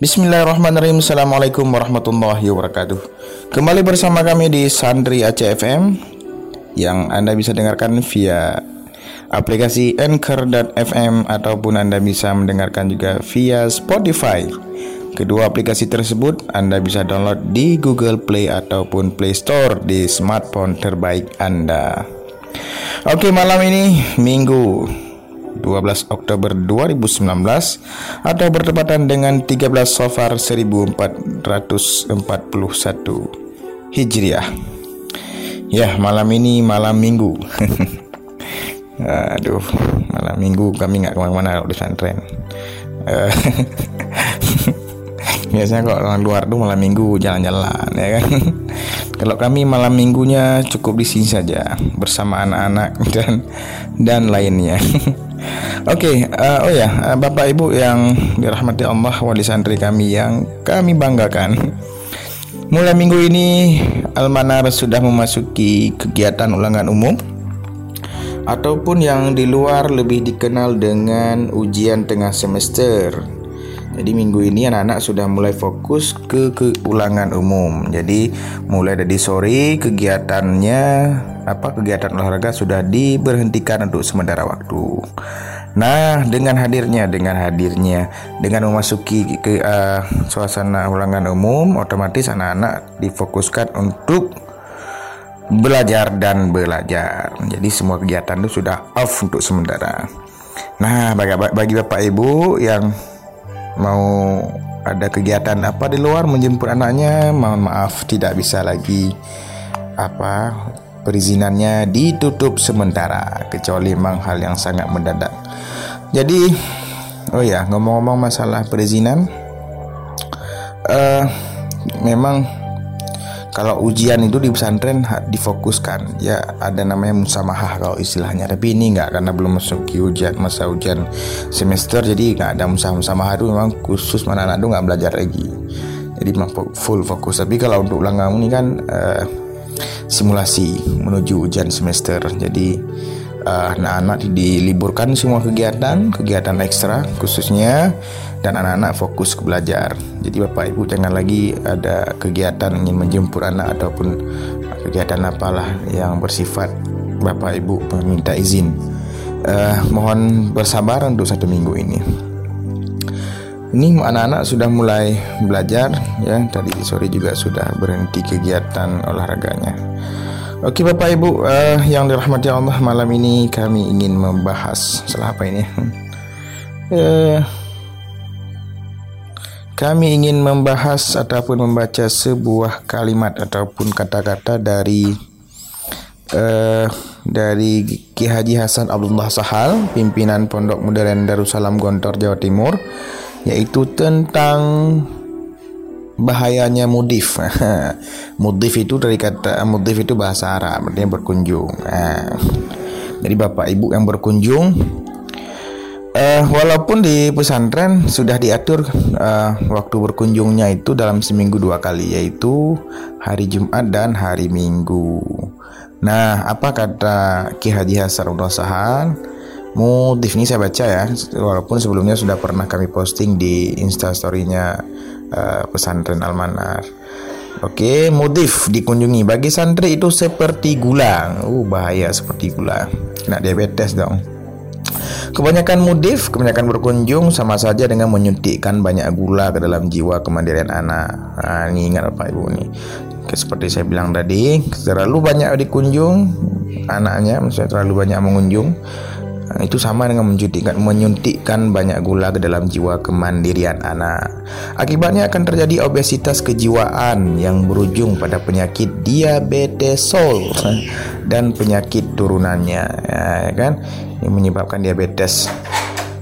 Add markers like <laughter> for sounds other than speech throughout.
Bismillahirrahmanirrahim. Assalamualaikum warahmatullahi wabarakatuh. Kembali bersama kami di Sandri ACFM Yang Anda bisa dengarkan via aplikasi Anchor.fm Ataupun Anda bisa mendengarkan juga via Spotify. Kedua aplikasi tersebut Anda bisa download di Google Play ataupun Play Store di smartphone terbaik Anda. Oke malam ini Minggu 12 Oktober 2019 atau bertepatan dengan 13 Safar 1441 Hijriah. Ya, malam ini malam Minggu. <laughs> Aduh, malam Minggu kami nggak ke mana-mana di pesantren. Eh, <laughs> biasanya kalau orang luar tuh malam Minggu jalan-jalan ya kan. <laughs> Kalau kami malam minggunya cukup di sini saja bersama anak-anak dan dan lainnya. Oke, okay, uh, eh, oh ya, uh, Bapak Ibu yang dirahmati Allah wali santri kami yang kami banggakan. Mulai minggu ini Almanar sudah memasuki kegiatan ulangan umum ataupun yang di luar lebih dikenal dengan ujian tengah semester. Jadi minggu ini anak-anak sudah mulai fokus ke, ke ulangan umum. Jadi mulai dari sore kegiatannya apa kegiatan olahraga sudah diberhentikan untuk sementara waktu. Nah, dengan hadirnya dengan hadirnya dengan memasuki ke uh, suasana ulangan umum, otomatis anak-anak difokuskan untuk belajar dan belajar. Jadi semua kegiatan itu sudah off untuk sementara. Nah, bagi, bagi Bapak Ibu yang mau ada kegiatan apa di luar menjemput anaknya, mohon maaf tidak bisa lagi apa perizinannya ditutup sementara kecuali memang hal yang sangat mendadak. Jadi oh ya ngomong-ngomong masalah perizinan uh, memang kalau ujian itu di pesantren difokuskan. Ya ada namanya musamahah kalau istilahnya. Tapi ini nggak karena belum masuk ujian masa ujian semester jadi nggak ada musamahah itu memang khusus mana anak itu nggak belajar lagi. Jadi full fokus. Tapi kalau untuk ulang ini kan uh, simulasi menuju ujian semester. Jadi uh, anak-anak diliburkan semua kegiatan kegiatan ekstra khususnya dan anak-anak fokus ke belajar. Jadi Bapak Ibu jangan lagi ada kegiatan ingin menjemput anak ataupun kegiatan apalah yang bersifat Bapak Ibu meminta izin. Uh, mohon bersabar untuk satu minggu ini. Ini anak-anak sudah mulai belajar ya tadi sore juga sudah berhenti kegiatan olahraganya. Oke Bapak Ibu uh, yang dirahmati Allah malam ini kami ingin membahas salah apa ini? Uh, <laughs> kami ingin membahas ataupun membaca sebuah kalimat ataupun kata-kata dari uh, dari Ki Haji Hasan Abdullah Sahal, pimpinan Pondok Modern Darussalam Gontor Jawa Timur, yaitu tentang bahayanya mudif. <laughs> mudif itu dari kata mudif itu bahasa Arab, artinya berkunjung. Nah, jadi Bapak Ibu yang berkunjung Uh, walaupun di pesantren sudah diatur uh, waktu berkunjungnya itu dalam seminggu dua kali yaitu hari Jumat dan hari Minggu. Nah, apa kata Ki Haji Hasan Sahan? Mudif ini saya baca ya, walaupun sebelumnya sudah pernah kami posting di instastorynya uh, pesantren Almanar. Oke, mudif dikunjungi bagi santri itu seperti gula. Uh, bahaya seperti gula. Kena diabetes dong. Kebanyakan mudif, kebanyakan berkunjung sama saja dengan menyuntikkan banyak gula ke dalam jiwa kemandirian anak. Nah, ini ingat Bapak Ibu nih. Seperti saya bilang tadi, terlalu banyak dikunjung anaknya, maksudnya terlalu banyak mengunjung. Nah, itu sama dengan menyuntikkan, menyuntikkan banyak gula ke dalam jiwa kemandirian anak. Akibatnya akan terjadi obesitas kejiwaan yang berujung pada penyakit diabetes dan penyakit turunannya, ya kan? yang menyebabkan diabetes.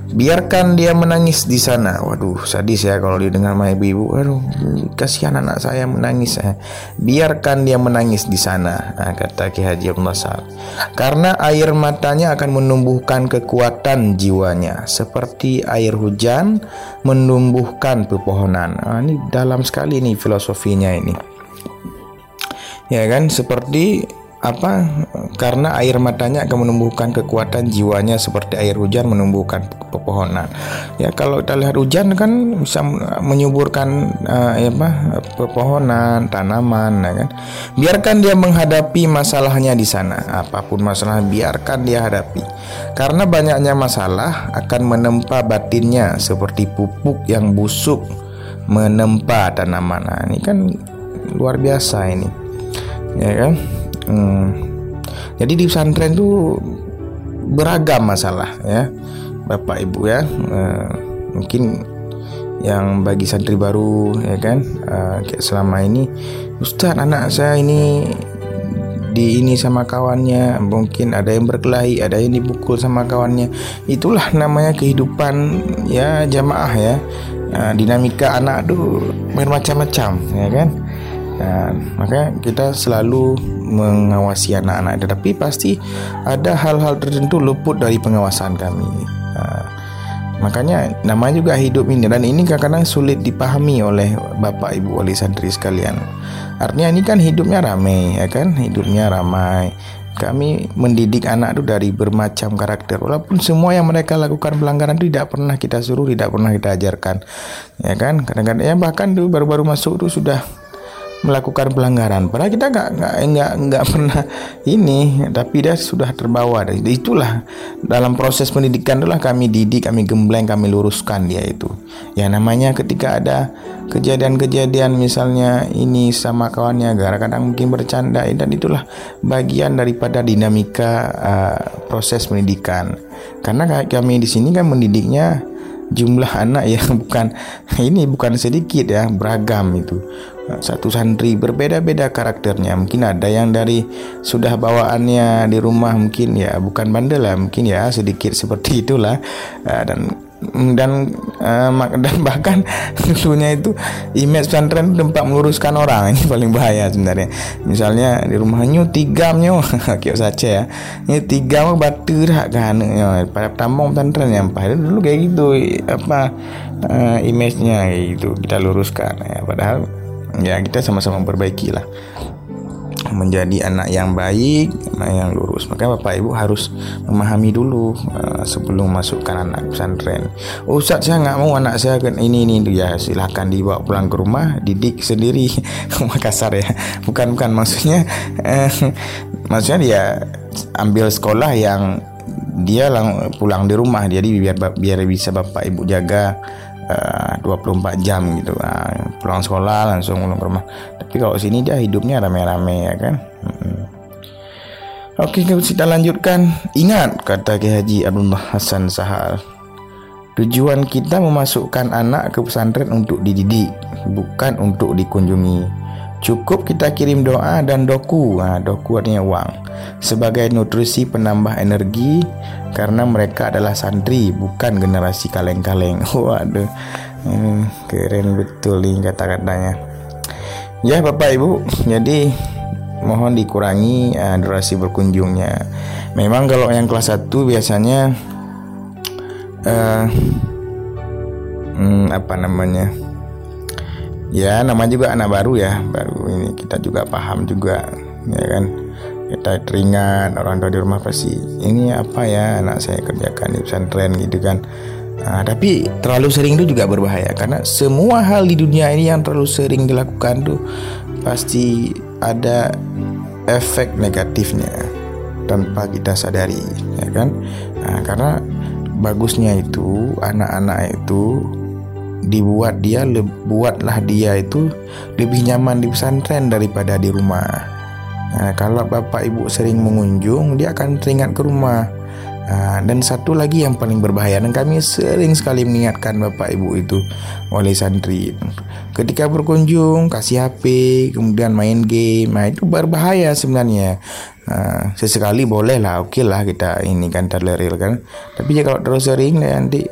Biarkan dia menangis di sana. Waduh, sadis ya kalau didengar sama ibu-ibu. Waduh, kasihan anak saya menangis. Eh. Biarkan dia menangis di sana, nah, kata Ki Haji Abdullah Karena air matanya akan menumbuhkan kekuatan jiwanya, seperti air hujan menumbuhkan pepohonan. Nah, ini dalam sekali nih filosofinya ini. Ya kan, seperti apa karena air matanya akan menumbuhkan kekuatan jiwanya seperti air hujan menumbuhkan pepohonan. Ya kalau kita lihat hujan kan bisa menyuburkan uh, ya apa pepohonan tanaman ya kan? Biarkan dia menghadapi masalahnya di sana. Apa pun masalah biarkan dia hadapi. Karena banyaknya masalah akan menempa batinnya seperti pupuk yang busuk menempa tanaman. Nah, ini kan luar biasa ini. Ya kan hmm. jadi di pesantren itu beragam masalah ya. Bapak ibu ya. Uh, mungkin yang bagi santri baru ya kan? Uh, kayak selama ini Ustaz anak saya ini di ini sama kawannya. Mungkin ada yang berkelahi ada yang dipukul sama kawannya. Itulah namanya kehidupan ya jamaah ya. Uh, dinamika anak tuh bermacam-macam ya kan? Nah, maka kita selalu mengawasi anak-anak. Tetapi pasti ada hal-hal tertentu luput dari pengawasan kami. Makanya namanya juga hidup ini dan ini kadang-kadang sulit dipahami oleh Bapak Ibu wali santri sekalian. Artinya ini kan hidupnya ramai ya kan, hidupnya ramai. Kami mendidik anak itu dari bermacam karakter. Walaupun semua yang mereka lakukan pelanggaran itu tidak pernah kita suruh, tidak pernah kita ajarkan. Ya kan, kadang-kadang ya bahkan baru-baru masuk itu sudah melakukan pelanggaran. Padahal kita nggak nggak nggak nggak pernah ini, tapi dia sudah terbawa. Itulah dalam proses pendidikan itulah kami didik, kami gembleng, kami luruskan dia itu. Ya namanya ketika ada kejadian-kejadian misalnya ini sama kawannya kadang mungkin bercanda dan itulah bagian daripada dinamika uh, proses pendidikan. Karena kami di sini kan mendidiknya jumlah <laughs> anak yang bukan ini bukan sedikit ya beragam itu satu santri berbeda-beda karakternya. Mungkin ada yang dari sudah bawaannya di rumah mungkin ya. Bukan bandel lah mungkin ya sedikit seperti itulah. Uh, dan dan uh, dan <laughs> bahkan dulunya itu image pesantren tempat meluruskan orang. Ini paling bahaya sebenarnya. Misalnya di rumahnya tiga nyo <laughs> kayak saja ya. Ini tiga mau batu kan. Ya, pada tambang pesantren yang pada dulu kayak gitu apa uh, image-nya kayak gitu. Kita luruskan ya. Padahal ya kita sama-sama perbaiki lah menjadi anak yang baik, anak yang lurus. Maka bapak ibu harus memahami dulu uh, sebelum masukkan anak pesantren. Oh, Ustaz saya nggak mau anak saya kan ini ini ya silahkan dibawa pulang ke rumah, didik sendiri. <laughs> Makassar ya, bukan bukan maksudnya, uh, maksudnya dia ambil sekolah yang dia lang pulang di rumah, jadi biar biar bisa bapak ibu jaga uh, 24 jam gitu. Uh, pulang sekolah langsung pulang ke rumah. Tapi kalau sini dia hidupnya rame-rame ya kan? Hmm. Oke kita lanjutkan. Ingat kata Ki Haji Abdullah Hasan Sahal Tujuan kita memasukkan anak ke pesantren untuk dididik Bukan untuk dikunjungi Cukup kita kirim doa dan doku. Nah, Doku artinya uang Sebagai nutrisi penambah energi Karena mereka adalah santri Bukan generasi kaleng-kaleng. <laughs> Waduh. Hmm, Keren betul nih kata-katanya. Ya Bapak Ibu. Jadi mohon dikurangi uh, durasi berkunjungnya. Memang kalau yang kelas 1 biasanya uh, hmm, Apa namanya ya nama juga anak baru ya. Baru ini kita juga paham juga ya kan? Kita teringat orang tua di rumah pasti ini apa ya anak saya kerjakan di pesantren gitu kan. Nah, tapi terlalu sering itu juga berbahaya. Karena semua hal di dunia ini yang terlalu sering dilakukan tuh pasti ada efek negatifnya tanpa kita sadari ya kan? Nah, karena bagusnya itu anak-anak itu dibuat dia buatlah dia itu lebih nyaman di pesantren daripada di rumah. Nah, kalau bapak ibu sering mengunjung, dia akan teringat ke rumah. Nah, dan satu lagi yang paling berbahaya dan kami sering sekali mengingatkan bapak ibu itu oleh santri. Ketika berkunjung kasih HP, kemudian main game, nah itu berbahaya sebenarnya. Nah, sesekali boleh lah, oke okay lah kita ini kan tolerir kan. Tapi ya kalau terus sering nanti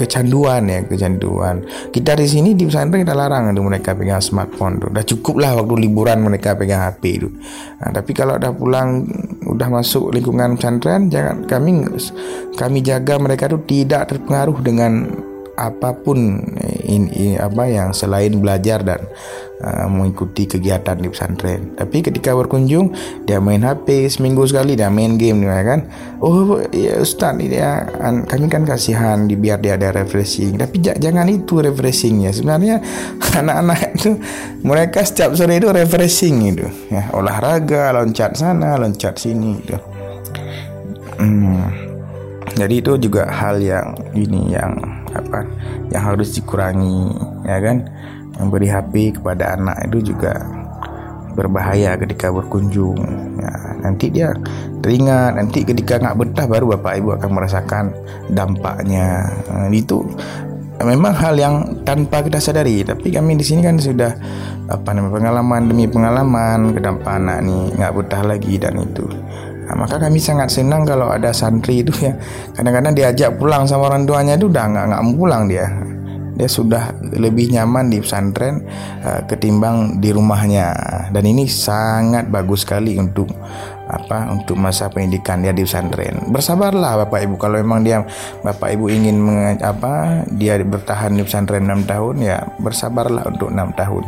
kecanduan ya kecanduan. Kita di sini di pesantren kita larang itu mereka pegang smartphone tuh udah cukup lah waktu liburan mereka pegang HP itu nah, tapi kalau udah pulang udah masuk lingkungan pesantren jangan kami kami jaga mereka tuh tidak terpengaruh dengan apa pun ini, apa yang selain belajar dan uh, mengikuti kegiatan di pesantren. Tapi ketika berkunjung dia main HP seminggu sekali dia main game ya kan. Oh ya Ustaz ini dia kami kan kasihan di biar dia ada refreshing. Tapi jangan itu refreshingnya. Sebenarnya <laughs> anak-anak itu mereka setiap sore itu refreshing itu ya olahraga loncat sana loncat sini itu. Hmm. Jadi itu juga hal yang ini yang apa yang harus dikurangi ya kan? Memberi HP kepada anak itu juga berbahaya ketika berkunjung. Ya, nanti dia teringat nanti ketika nggak betah baru bapak ibu akan merasakan dampaknya. Nah, itu memang hal yang tanpa kita sadari. Tapi kami di sini kan sudah apa namanya pengalaman demi pengalaman ke depan anak nih nggak betah lagi dan itu nah, maka kami sangat senang kalau ada santri itu ya. Kadang-kadang diajak pulang sama orang tuanya itu udah nggak nggak pulang dia. Dia sudah lebih nyaman di pesantren uh, ketimbang di rumahnya. Dan ini sangat bagus sekali untuk apa untuk masa pendidikan dia di pesantren. Bersabarlah bapak ibu. Kalau memang dia bapak ibu ingin apa dia bertahan di pesantren 6 tahun ya bersabarlah untuk 6 tahun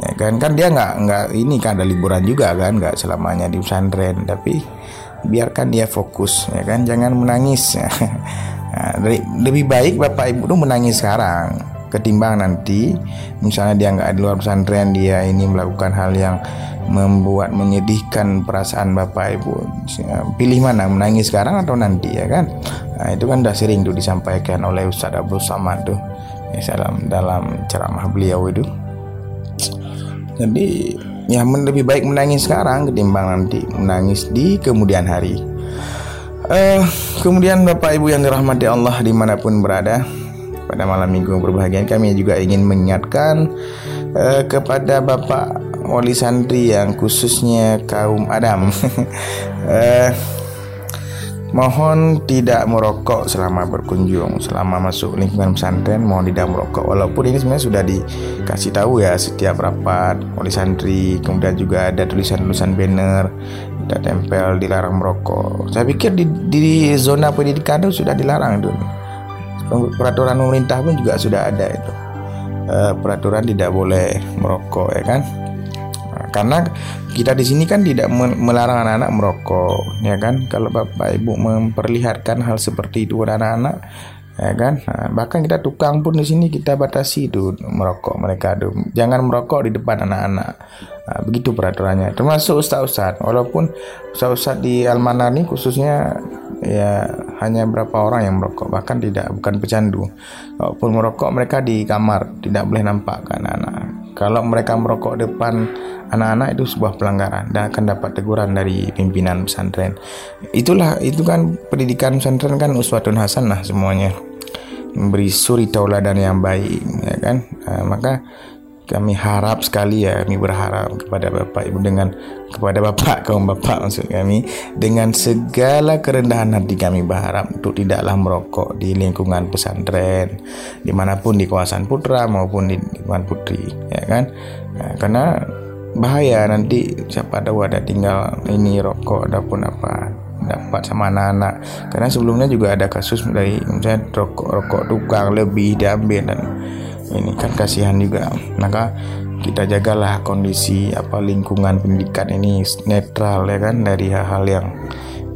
ya kan? Kan dia nggak nggak ini kan ada liburan juga kan nggak selamanya di pesantren. Tapi biarkan dia fokus ya kan? Jangan menangis <laughs> Nah, lebih baik bapak ibu tuh menangis sekarang. Ketimbang nanti misalnya dia nggak di luar pesantren dia ini melakukan hal yang membuat menyedihkan perasaan bapak ibu. Pilih mana menangis sekarang atau nanti ya kan? Nah, itu kan udah sering tuh disampaikan oleh Ustadz Abdul Samad tuh ya, dalam dalam ceramah beliau itu jadi ya lebih baik menangis sekarang ketimbang nanti menangis di kemudian hari. Uh, kemudian Bapak Ibu yang dirahmati Allah di mana pun berada pada malam minggu berbahagia kami juga ingin mengingatkan uh, kepada Bapak wali santri yang khususnya kaum Adam. Uh, <laughs> mohon tidak merokok selama berkunjung selama masuk lingkungan pesantren mohon tidak merokok. Walaupun ini sebenarnya sudah dikasih tahu ya setiap rapat wali santri kemudian juga ada tulisan-tulisan banner tidak tempel dilarang merokok. Saya pikir di, di zona pendidikan itu sudah dilarang itu peraturan pemerintah pun juga sudah ada itu. E, peraturan tidak boleh merokok ya kan karena kita di sini kan tidak melarang anak-anak merokok ya kan? Kalau bapak ibu memperlihatkan hal seperti itu pada anak-anak ya kan? Nah, bahkan kita tukang pun di sini kita batasi itu merokok mereka itu. Jangan merokok di depan anak-anak. Nah, begitu peraturannya. Termasuk ustaz-ustaz. Walaupun ustaz-ustaz di Almanar ini khususnya ya hanya berapa orang yang merokok. Bahkan tidak bukan pecandu. Walaupun merokok mereka di kamar. Tidak boleh nampak ke anak-anak kalau mereka merokok depan anak-anak itu sebuah pelanggaran dan akan dapat teguran dari pimpinan pesantren. Itulah itu kan pendidikan pesantren kan uswatun hasanah semuanya. Memberi suri tauladan yang baik ya kan. Nah, maka kami harap sekali ya kami berharap kepada Bapak Ibu dengan kepada Bapak kaum Bapak maksud kami dengan segala kerendahan hati kami berharap untuk tidaklah merokok di lingkungan pesantren di mana pun di kawasan putra maupun di lingkungan putri ya kan? Nah, karena bahaya nanti siapa tahu ada tinggal ini rokok ataupun apa sama anak-anak karena sebelumnya juga ada kasus dari misalnya rokok rokok tukang lebih diambil dan ini kan kasihan juga maka kita jagalah kondisi apa lingkungan pendidikan ini netral ya kan dari hal-hal yang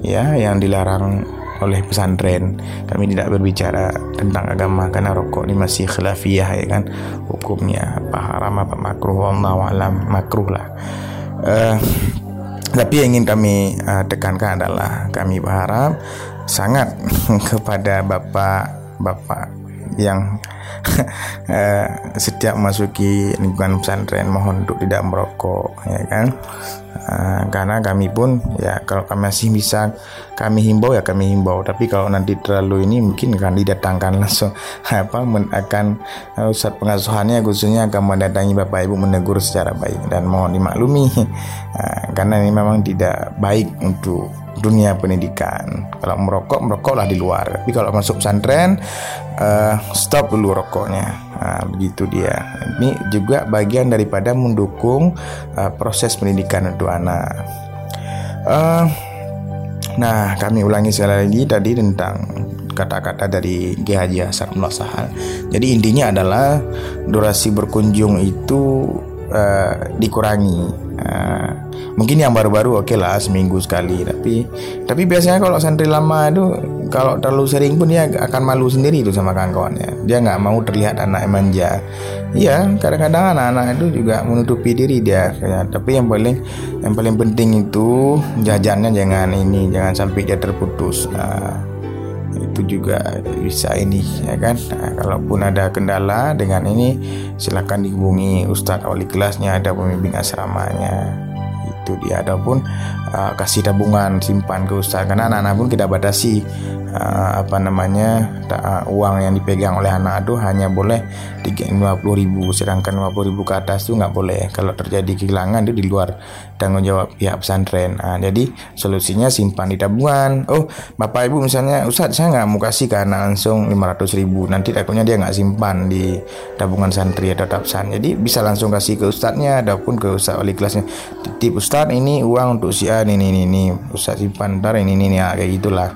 ya yang dilarang oleh pesantren. Kami tidak berbicara tentang agama karena rokok ini masih khilafiyah ya kan. Hukumnya apa haram apa makruh Allah alam makruh lah. Uh, tapi yang ingin kami uh, tekankan adalah kami berharap sangat <laughs> kepada bapak-bapak yang uh, <laughs> setiap masuki lingkungan pesantren mohon untuk tidak merokok ya kan? Uh, karena kami pun ya kalau kami masih bisa kami himbau ya kami himbau. Tapi kalau nanti terlalu ini mungkin akan didatangkan langsung <laughs> apa men, akan uh, ustadz pengasuhannya khususnya akan mendatangi bapak ibu menegur secara baik. Dan mohon dimaklumi <laughs> karena ini memang tidak baik untuk dunia pendidikan. Kalau merokok, merokoklah di luar. Tapi kalau masuk pesantren, uh, stop dulu rokoknya. Nah, begitu dia. Ini juga bagian daripada mendukung uh, proses pendidikan untuk anak. Uh, nah, kami ulangi sekali lagi tadi tentang kata-kata dari Ki Haji Hasan Sahal. Jadi intinya adalah durasi berkunjung itu uh, dikurangi. Uh, mungkin yang baru-baru oke okay lah seminggu sekali tapi tapi biasanya kalau santri lama itu kalau terlalu sering pun dia akan malu sendiri itu sama kawan-kawannya dia nggak mau terlihat anak manja iya kadang-kadang anak-anak itu juga menutupi diri dia ya. tapi yang paling yang paling penting itu jajannya jangan ini jangan sampai dia terputus nah, itu juga bisa ini ya kan? Nah, kalaupun ada kendala dengan ini silakan dihubungi ustadz wali kelasnya ada pembimbing asramanya. Itu dia. Ataupun uh, kasih tabungan simpan ke ustadz karena anak-anak pun kita batasi uh, apa namanya uh, uang yang dipegang oleh anak itu hanya boleh 50 ribu. Sedangkan 50 ribu ke atas itu nggak boleh. Kalau terjadi kehilangan itu di luar tanggung jawab pihak pesantren. Nah, jadi solusinya simpan di tabungan. Oh bapak ibu misalnya Ustadz saya nggak mau kasih ke anak langsung 500 ribu. Nanti takutnya dia nggak simpan di tabungan santri atau tapsan jadi bisa langsung kasih ke Ustadznya ataupun ke Ustadz wali kelasnya. Titip Ustadz ini uang untuk si A ini ini ini Ustadz simpan ntar ini ini, ini ya, kayak gitulah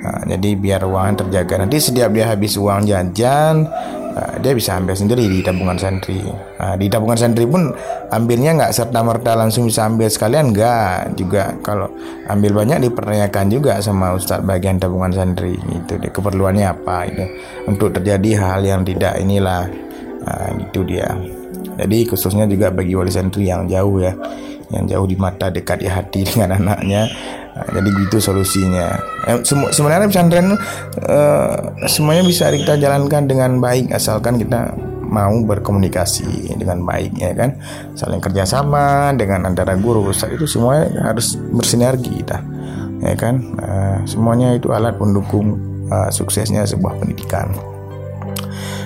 Nah, jadi biar uangnya terjaga. Nanti setiap dia habis uang jajan, uh, dia bisa ambil sendiri di tabungan santri. Nah, di tabungan santri pun ambilnya nggak serta merta langsung bisa ambil sekalian, nggak juga. Kalau ambil banyak dipertanyakan juga sama ustadz bagian tabungan santri. Itu deh, keperluannya apa itu untuk terjadi hal yang tidak inilah. Nah, itu dia. Jadi khususnya juga bagi wali santri yang jauh ya, yang jauh di mata dekat di hati <laughs> dengan anaknya. Nah, jadi gitu solusinya. Eh, semu sebenarnya pesantren uh, semuanya bisa kita jalankan dengan baik asalkan kita mau berkomunikasi dengan baik ya kan? Saling kerjasama dengan antara guru ustadz itu semuanya harus bersinergi kita ya kan? Uh, semuanya itu alat pendukung uh, suksesnya sebuah pendidikan.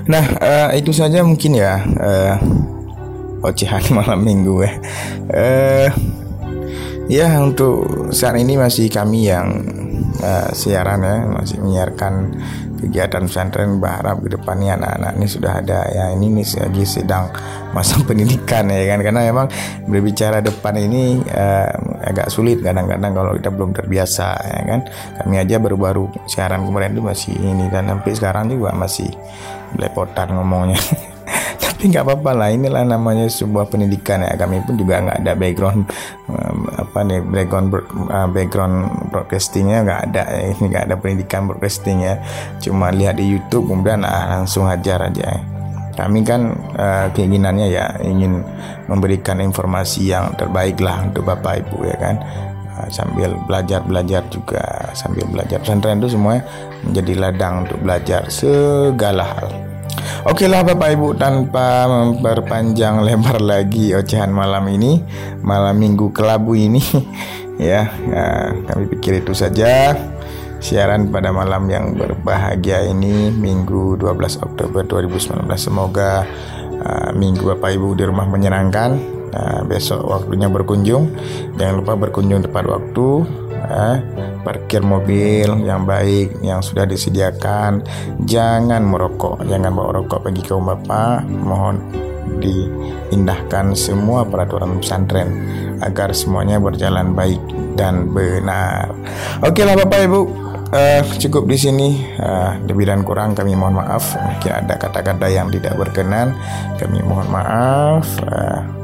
Nah uh, itu saja mungkin ya uh, ocehan <laughs> malam minggu ya. Uh, Ya untuk saat ini masih kami yang uh, siaran ya masih menyiarkan kegiatan pesantren berharap ke depannya anak-anak ini sudah ada ya ini nih lagi sedang masa <laughs> pendidikan ya kan. Karena memang berbicara depan ini uh, agak sulit kadang-kadang kalau kita belum terbiasa ya kan. Kami aja baru-baru siaran kemarin itu masih ini dan sampai sekarang juga masih belepotan ngomongnya <laughs> tapi nggak apa-apa lah inilah namanya sebuah pendidikan ya. Kami pun juga nggak ada background apa nih background uh, background broadcastingnya nggak ada ini nggak ada pendidikan broadcasting ya. Cuma lihat di YouTube kemudian ah, langsung hajar aja. Kami kan uh, keinginannya ya ingin memberikan informasi yang terbaik lah untuk bapak ibu ya kan. Sambil belajar belajar juga sambil belajar. Pesantren itu semuanya menjadi ladang untuk belajar segala hal Oke lah Bapak Ibu tanpa memperpanjang lebar lagi ocehan malam ini Malam minggu kelabu ini <laughs> ya, ya kami pikir itu saja. Siaran pada malam yang berbahagia ini Minggu 12 Oktober 2019 Semoga uh, minggu Bapak Ibu di rumah menyenangkan. Uh, Besok waktunya berkunjung. Jangan lupa berkunjung tepat waktu eh, parkir mobil yang baik yang sudah disediakan. Jangan merokok jangan bawa rokok bagi kaum bapak mohon diindahkan semua peraturan pesantren agar semuanya berjalan baik dan benar. Oke lah bapak ibu. Uh, cukup di sini. Uh, lebih dan kurang kami mohon maaf. Mungkin ada kata-kata yang tidak berkenan. Kami mohon maaf. Uh,